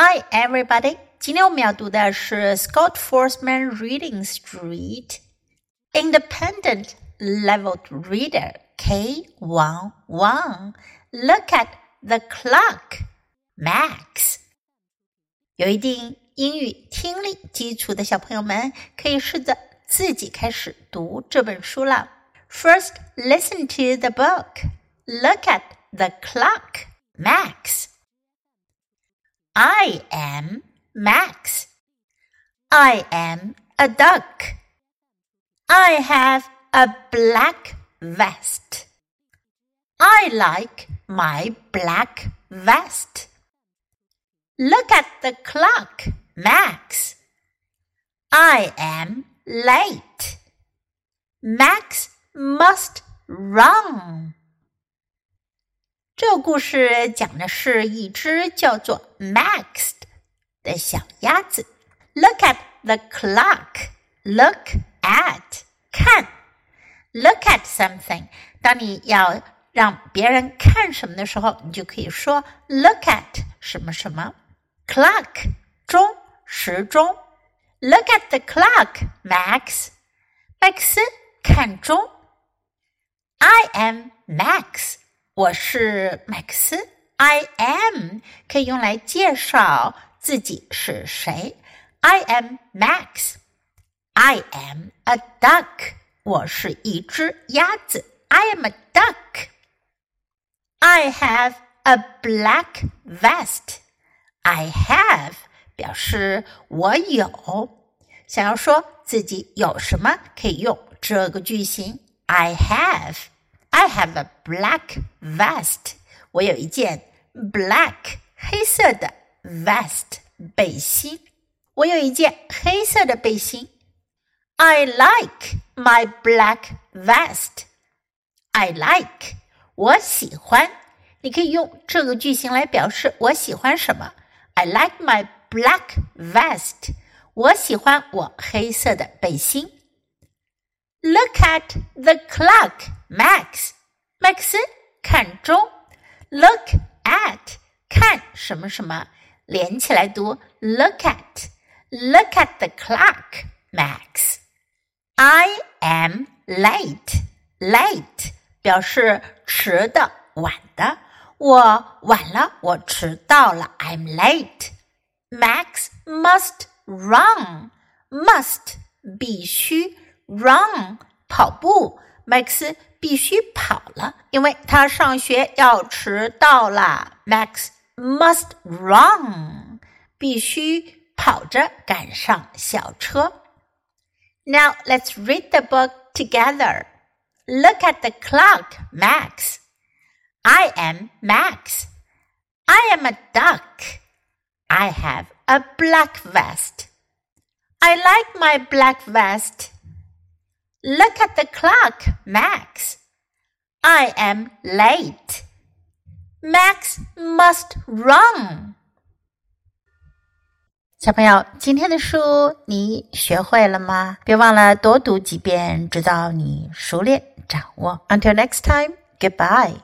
Hi, everybody. everybody！今天我们要读的是 Scott Foresman Reading Street Independent Leveled Reader K11. Look at the clock, Max. 有一定英语听力基础的小朋友们，可以试着自己开始读这本书了。First, listen to the book. Look at the clock, Max. I am Max. I am a duck. I have a black vest. I like my black vest. Look at the clock, Max. I am late. Max must run. 这个故事讲的是一只叫做 Max 的小鸭子。Look at the clock. Look at 看。Look at something。当你要让别人看什么的时候，你就可以说 Look at 什么什么。Clock 钟时钟。Look at the clock, Max。麦克斯看钟。I am Max。我是麦克斯，I am 可以用来介绍自己是谁。I am Max. I am a duck. 我是一只鸭子。I am a duck. I have a black vest. I have 表示我有。想要说自己有什么，可以用这个句型。I have. I have a black vest. 我有一件 black 黑色的 vest 背心。我有一件黑色的背心。I like my black vest. I like 我喜欢。你可以用这个句型来表示我喜欢什么。I like my black vest. 我喜欢我黑色的背心。Look at the clock, Max. 麦克斯看钟。Look at 看什么什么，连起来读。Look at, look at the clock, Max. I am late. Late 表示迟的、晚的。我晚了，我迟到了。I'm late. Max must run. Must 必须。 run 跑步，麦克斯必须跑了，因为他上学要迟到了。Max must run，必须跑着赶上校车。Now let's read the book together. Look at the clock, Max. I am Max. I am a duck. I have a black vest. I like my black vest. Look at the clock, Max. I am late. Max must run. 小朋友，今天的书你学会了吗？别忘了多读几遍，直到你熟练掌握。Until next time, goodbye.